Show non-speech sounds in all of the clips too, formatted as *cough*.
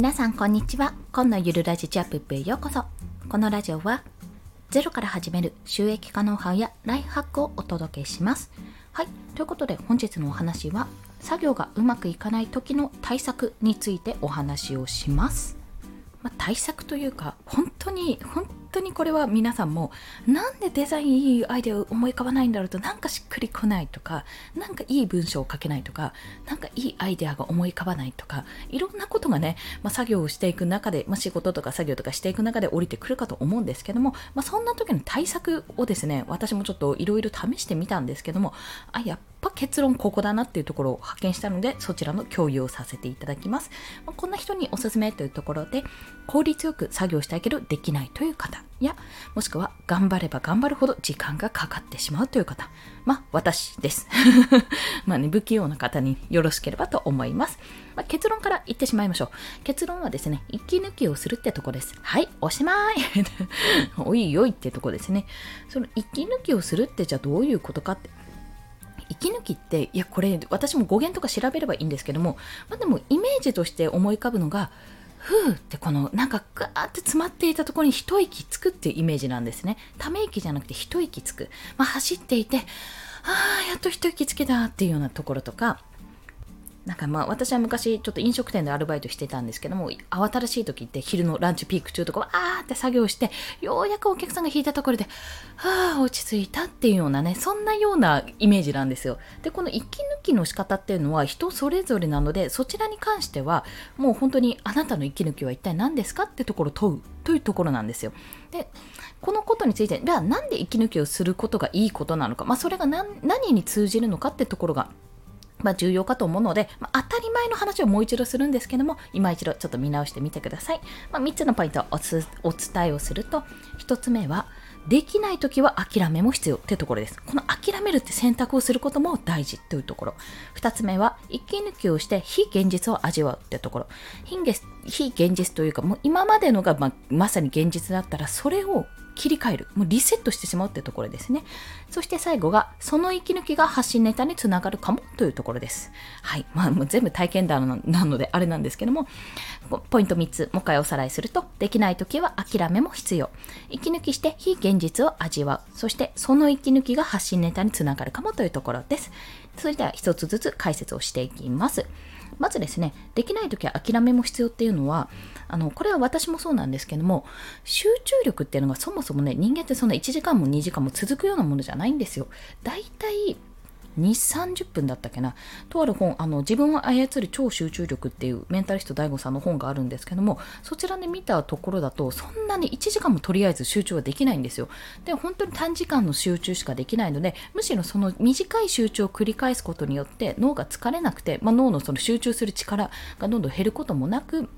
皆さんこんにちは。今のゆるラジチャップップへようこそ。このラジオはゼロから始める収益化ノウハウやライフハックをお届けします。はい。ということで本日のお話は作業がうまくいかない時の対策についてお話をします。まあ、対策というか本当に本当にこれは皆さんもなんでデザインいいアイデアを思い浮かばないんだろうとなんかしっくりこないとかなんかいい文章を書けないとかなんかいいアイデアが思い浮かばないとかいろんなことがね、まあ、作業をしていく中で、まあ、仕事とか作業とかしていく中で降りてくるかと思うんですけども、まあ、そんな時の対策をですね私もちょっといろいろ試してみたんですけどもあやっぱ結論ここだなっていうところを発見したのでそちらの共有をさせていただきます、まあ、こんな人におすすめというところで効率よく作業したいけどできないという方やもしくは頑張れば頑張るほど時間がかかってしまうという方。まあ私です。*laughs* まあね不器用な方によろしければと思います、まあ、結論から言ってしまいましょう。結論はですね息抜きをするってとこです。はいおしまい。*laughs* おいおいってとこですね。その息抜きをするってじゃあどういうことかって息抜きっていやこれ私も語源とか調べればいいんですけども、まあ、でもイメージとして思い浮かぶのがふうってこのなんかガーって詰まっていたところに一息つくっていうイメージなんですね。ため息じゃなくて一息つく。まあ、走っていて、ああ、やっと一息つけたっていうようなところとか、なんかまあ私は昔ちょっと飲食店でアルバイトしてたんですけども慌ただしい時って昼のランチピーク中とかわーって作業してようやくお客さんが引いたところではあ落ち着いたっていうようなねそんなようなイメージなんですよ。でこの息抜きの仕方っていうのは人それぞれなのでそちらに関してはもう本当にあなたの息抜きは一体何ですかってところを問うというところなんですよ。でこのことについてじゃあなんで息抜きをすることがいいことなのか、まあ、それが何に通じるのかってところがまあ、重要かと思うので、まあ、当たり前の話をもう一度するんですけども、今一度ちょっと見直してみてください。まあ、3つのポイントをお伝えをすると、1つ目は、できない時は諦めも必要ってところです。この諦めるって選択をすることも大事というところ。2つ目は、息抜きをして非現実を味わうってところ。非現実というか、もう今までのがままさに現実だったら、それを切り替える。もうリセットしてしまうってところですね。そして最後が、その息抜きが発信ネタにつながるかもというところです。はい。まあ、もう全部体験談なのであれなんですけども、ポイント3つ、もう一回おさらいすると、できない時は諦めも必要。息抜きして非現実を味わう。そしてその息抜きが発信ネタにつながるかもというところです。それでは一つずつ解説をしていきます。まずですね、できない時は諦めも必要っていうのは、あの、これは私もそうなんですけども、集中力っていうのがそもそもね、人間ってそんな1時間も2時間も続くようなものじゃないんですよ。だいたい、30分だったっけな。とある本、あの、自分を操る超集中力っていうメンタリスト DAIGO さんの本があるんですけども、そちらで見たところだと、そんなに1時間もとりあえず集中はできないんですよ。で、本当に短時間の集中しかできないので、むしろその短い集中を繰り返すことによって脳が疲れなくて、まあ、脳のその集中する力がどんどん減ることもなく、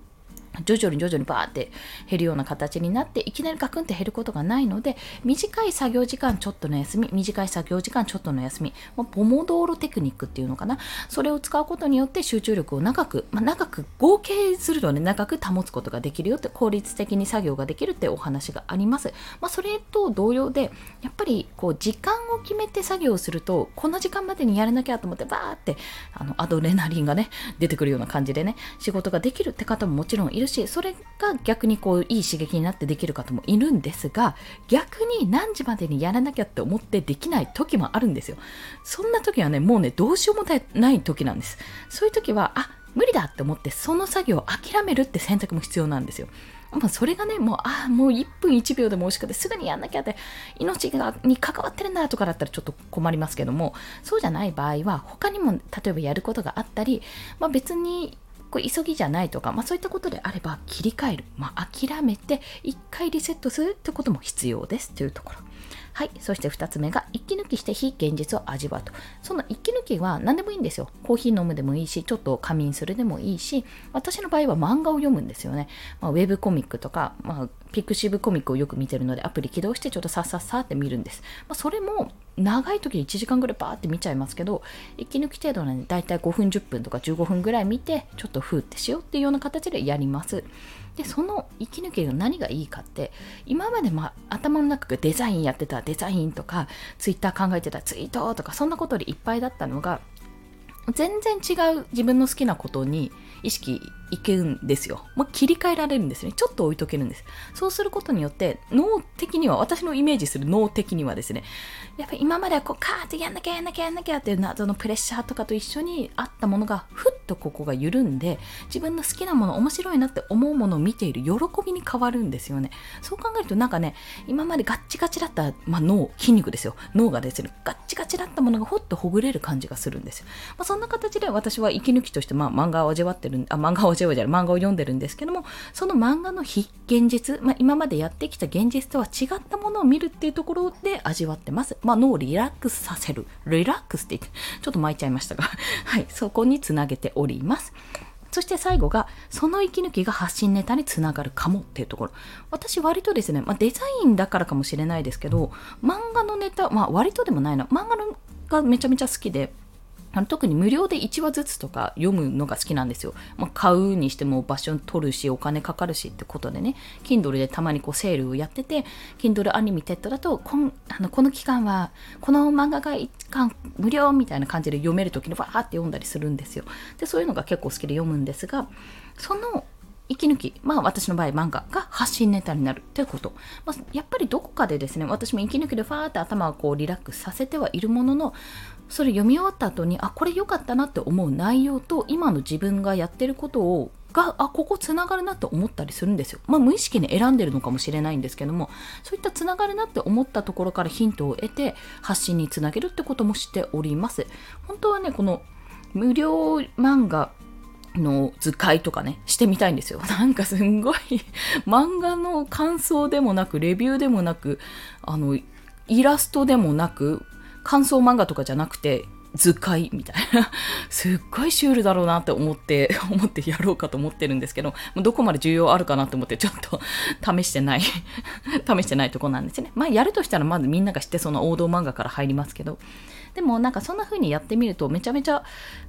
徐々に徐々にバーって減るような形になっていきなりガクンって減ることがないので短い作業時間ちょっとの休み短い作業時間ちょっとの休み、まあ、ポモドーロテクニックっていうのかな。それを使うことによって集中力を長く、まあ、長く合計するとね。長く保つことができるよって効率的に作業ができるってお話があります、まあ、それと同様でやっぱりこう時間を決めて作業するとこの時間までにやらなきゃと思ってバーってあのアドレナリンがね出てくるような感じでね仕事ができるって方ももちろんいるるしそれが逆にこういい刺激になってできる方もいるんですが逆に何時までにやらなきゃって思ってできない時もあるんですよ。そんな時はねもうねどうしようもない時なんです。そういう時はあ無理だって思ってその作業を諦めるって選択も必要なんですよ。まあ、それがね、もう、ああ、もう1分1秒でも惜しくて、すぐにやんなきゃって、命がに関わってるんだとかだったらちょっと困りますけども、そうじゃない場合は、他にも、例えばやることがあったり、まあ、別にこれ急ぎじゃないとか、まあ、そういったことであれば切り替える、まあ、諦めて1回リセットするってことも必要ですというところ。はい。そして2つ目が、息抜きして非現実を味わうと。その息抜きは何でもいいんですよ。コーヒー飲むでもいいし、ちょっと仮眠するでもいいし、私の場合は漫画を読むんですよね。まあ、ウェブコミックとか、まあ、ピクシブコミックをよく見てるので、アプリ起動してちょっとさっさっさって見るんです。まあ、それも、長い時に1時間ぐらいバーって見ちゃいますけど、息抜き程度なので、だいたい5分、10分とか15分ぐらい見て、ちょっとふーってしようっていうような形でやります。でその息抜きが何がいいかって今まで、まあ頭の中がデザインやってたデザインとかツイッター考えてたツイートとかそんなことでいっぱいだったのが全然違う自分の好きなことに意識いけるんですよ。もう切り替えられるんですね。ちょっと置いとけるんです。そうすることによって、脳的には、私のイメージする脳的にはですね、やっぱり今まではこう、カーってやんなきゃやんなきゃやんなきゃっていう謎のプレッシャーとかと一緒にあったものが、ふっとここが緩んで、自分の好きなもの、面白いなって思うものを見ている喜びに変わるんですよね。そう考えるとなんかね、今までガッチガチだった、まあ、脳、筋肉ですよ。脳がですね、ガッチガチだったものがほっとほぐれる感じがするんですよ。まあ、そんな形で私は息抜きとして、まあ、漫画を味わってる、あ、漫画を味わうじゃない、漫画を読んでるんですけども、その漫画の非現実、まあ、今までやってきた現実とは違ったものを見るっていうところで味わってます。まあ、脳をリラックスさせる。リラックスって言って、ちょっと巻いちゃいましたが、*laughs* はい、そこにつなげております。そして最後が、その息抜きが発信ネタにつながるかもっていうところ。私割とですね、まあ、デザインだからかもしれないですけど、漫画のネタ、まあ割とでもないな、漫画のがめちゃめちゃ好きで、あの特に無料で1話ずつとか読むのが好きなんですよ。まあ、買うにしても場所取るし、お金かかるしってことでね、Kindle でたまにこうセールをやってて、Kindle アニメテッドだとこんあのこの期間は、この漫画が1巻無料みたいな感じで読めるときにわーって読んだりするんですよ。で、そういうのが結構好きで読むんですが、その息抜き、まあ私の場合漫画が発信ネタになるということ。まあ、やっぱりどこかでですね、私も息抜きでファーって頭をこうリラックスさせてはいるものの、それ読み終わった後にあこれ良かったなって思う内容と今の自分がやってることをがあここつながるなって思ったりするんですよ。まあ無意識に選んでるのかもしれないんですけどもそういったつながるなって思ったところからヒントを得て発信につなげるってこともしております。本当はねこの無料漫画の図解とかね、してみたいんですよ。*laughs* なんかすんごい *laughs* 漫画の感想でもなく、レビューでもなく、あの、イラストでもなく、感想漫画とかじゃなくて、図解みたいな。*laughs* すっごいシュールだろうなって思って、*laughs* 思ってやろうかと思ってるんですけど、どこまで需要あるかなと思ってちょっと *laughs* 試してない試してないとこなんですね。まあやるとしたらまずみんなが知ってその王道漫画から入りますけど、でもなんかそんな風にやってみるとめちゃめちゃ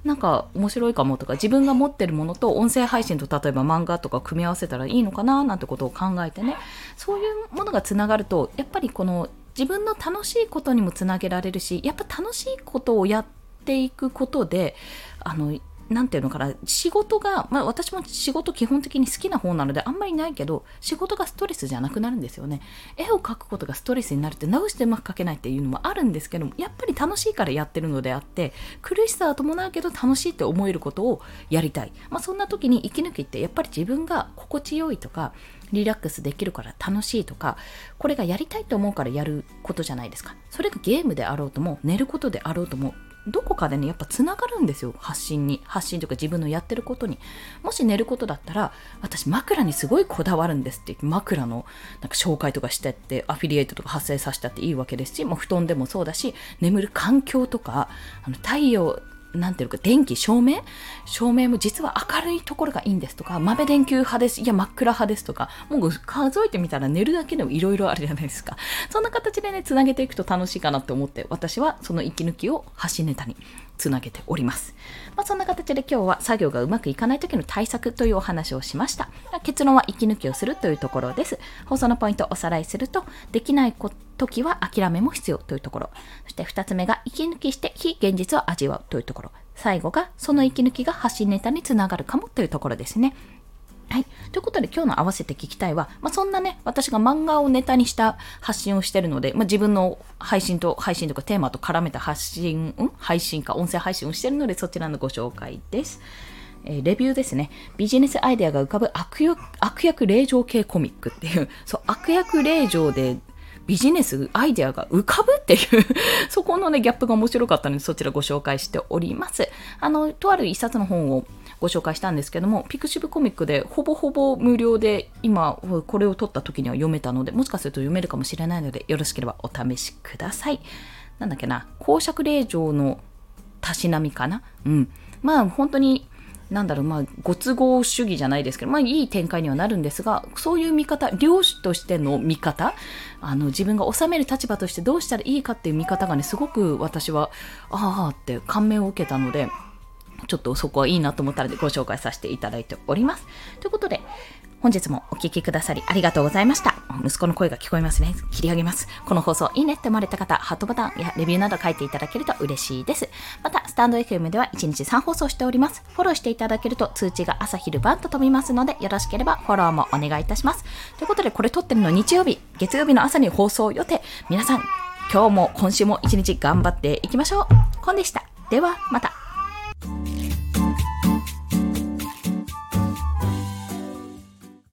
なんか面白いかもとか自分が持ってるものと音声配信と例えば漫画とか組み合わせたらいいのかななんてことを考えてねそういうものがつながるとやっぱりこの自分の楽しいことにもつなげられるしやっぱ楽しいことをやっていくことであのなんていうのかな、仕事が、まあ私も仕事基本的に好きな方なのであんまりないけど、仕事がストレスじゃなくなるんですよね。絵を描くことがストレスになるって直してうまく描けないっていうのもあるんですけども、やっぱり楽しいからやってるのであって、苦しさは伴うけど楽しいって思えることをやりたい。まあそんな時に息抜きってやっぱり自分が心地よいとか、リラックスできるから楽しいとか、これがやりたいと思うからやることじゃないですか。それがゲームであろうとも、寝ることであろうとも、どこかでね、やっぱつながるんですよ。発信に。発信というか自分のやってることに。もし寝ることだったら、私枕にすごいこだわるんですって枕のなんか紹介とかしてって、アフィリエイトとか発生させたっていいわけですし、もう布団でもそうだし、眠る環境とか、あの太陽、なんていうか、電気、照明？照明も実は明るいところがいいんですとか、豆電球派です。いや、真っ暗派ですとか、もう数えてみたら寝るだけでもいろいろあるじゃないですか。そんな形でね、つなげていくと楽しいかなって思って、私はその息抜きを発信ネタにつなげております。まあ、そんな形で今日は作業がうまくいかない時の対策というお話をしました。結論は息抜きをするというところです。放送のポイントをおさらいすると、できない時は諦めも必要というところ。そして2つ目が息抜きして非現実を味わうというところ。最後がその息抜きが発信ネタにつながるかもというところですね。はい。ということで今日の合わせて聞きたいは、まあ、そんなね、私が漫画をネタにした発信をしてるので、まあ、自分の配信と、配信とかテーマと絡めた発信、ん？配信か音声配信をしてるので、そちらのご紹介です。え、レビューですね。ビジネスアイデアが浮かぶ悪役悪役令状系コミックっていう、そう、悪役令状でビジネスアイデアが浮かぶっていう *laughs* そこのね、ギャップが面白かったので、そちらご紹介しております。あの、とある一冊の本をご紹介したんですけども、ピクシブコミックでほぼほぼ無料で今これを撮った時には読めたので、もしかすると読めるかもしれないので、よろしければお試しください。なんだっけな、公爵令状のたしなみかな？うん。まあ本当になんだろう、まあ、ご都合主義じゃないですけど、まあ、いい展開にはなるんですが、そういう見方、領主としての見方、あの、自分が治める立場としてどうしたらいいかっていう見方がね、すごく私は、ああって感銘を受けたので、ちょっとそこはいいなと思ったのでご紹介させていただいております。ということで、本日もお聞きくださりありがとうございました。息子の声が聞こえますね。切り上げます。この放送いいねって思われた方、ハートボタンやレビューなど書いていただけると嬉しいです。また、スタンド FM では1日3放送しております。フォローしていただけると通知が朝昼晩と飛びますので、よろしければフォローもお願いいたします。ということで、これ撮ってるの日曜日、月曜日の朝に放送予定。皆さん、今日も今週も一日頑張っていきましょう。コンでした。では、また。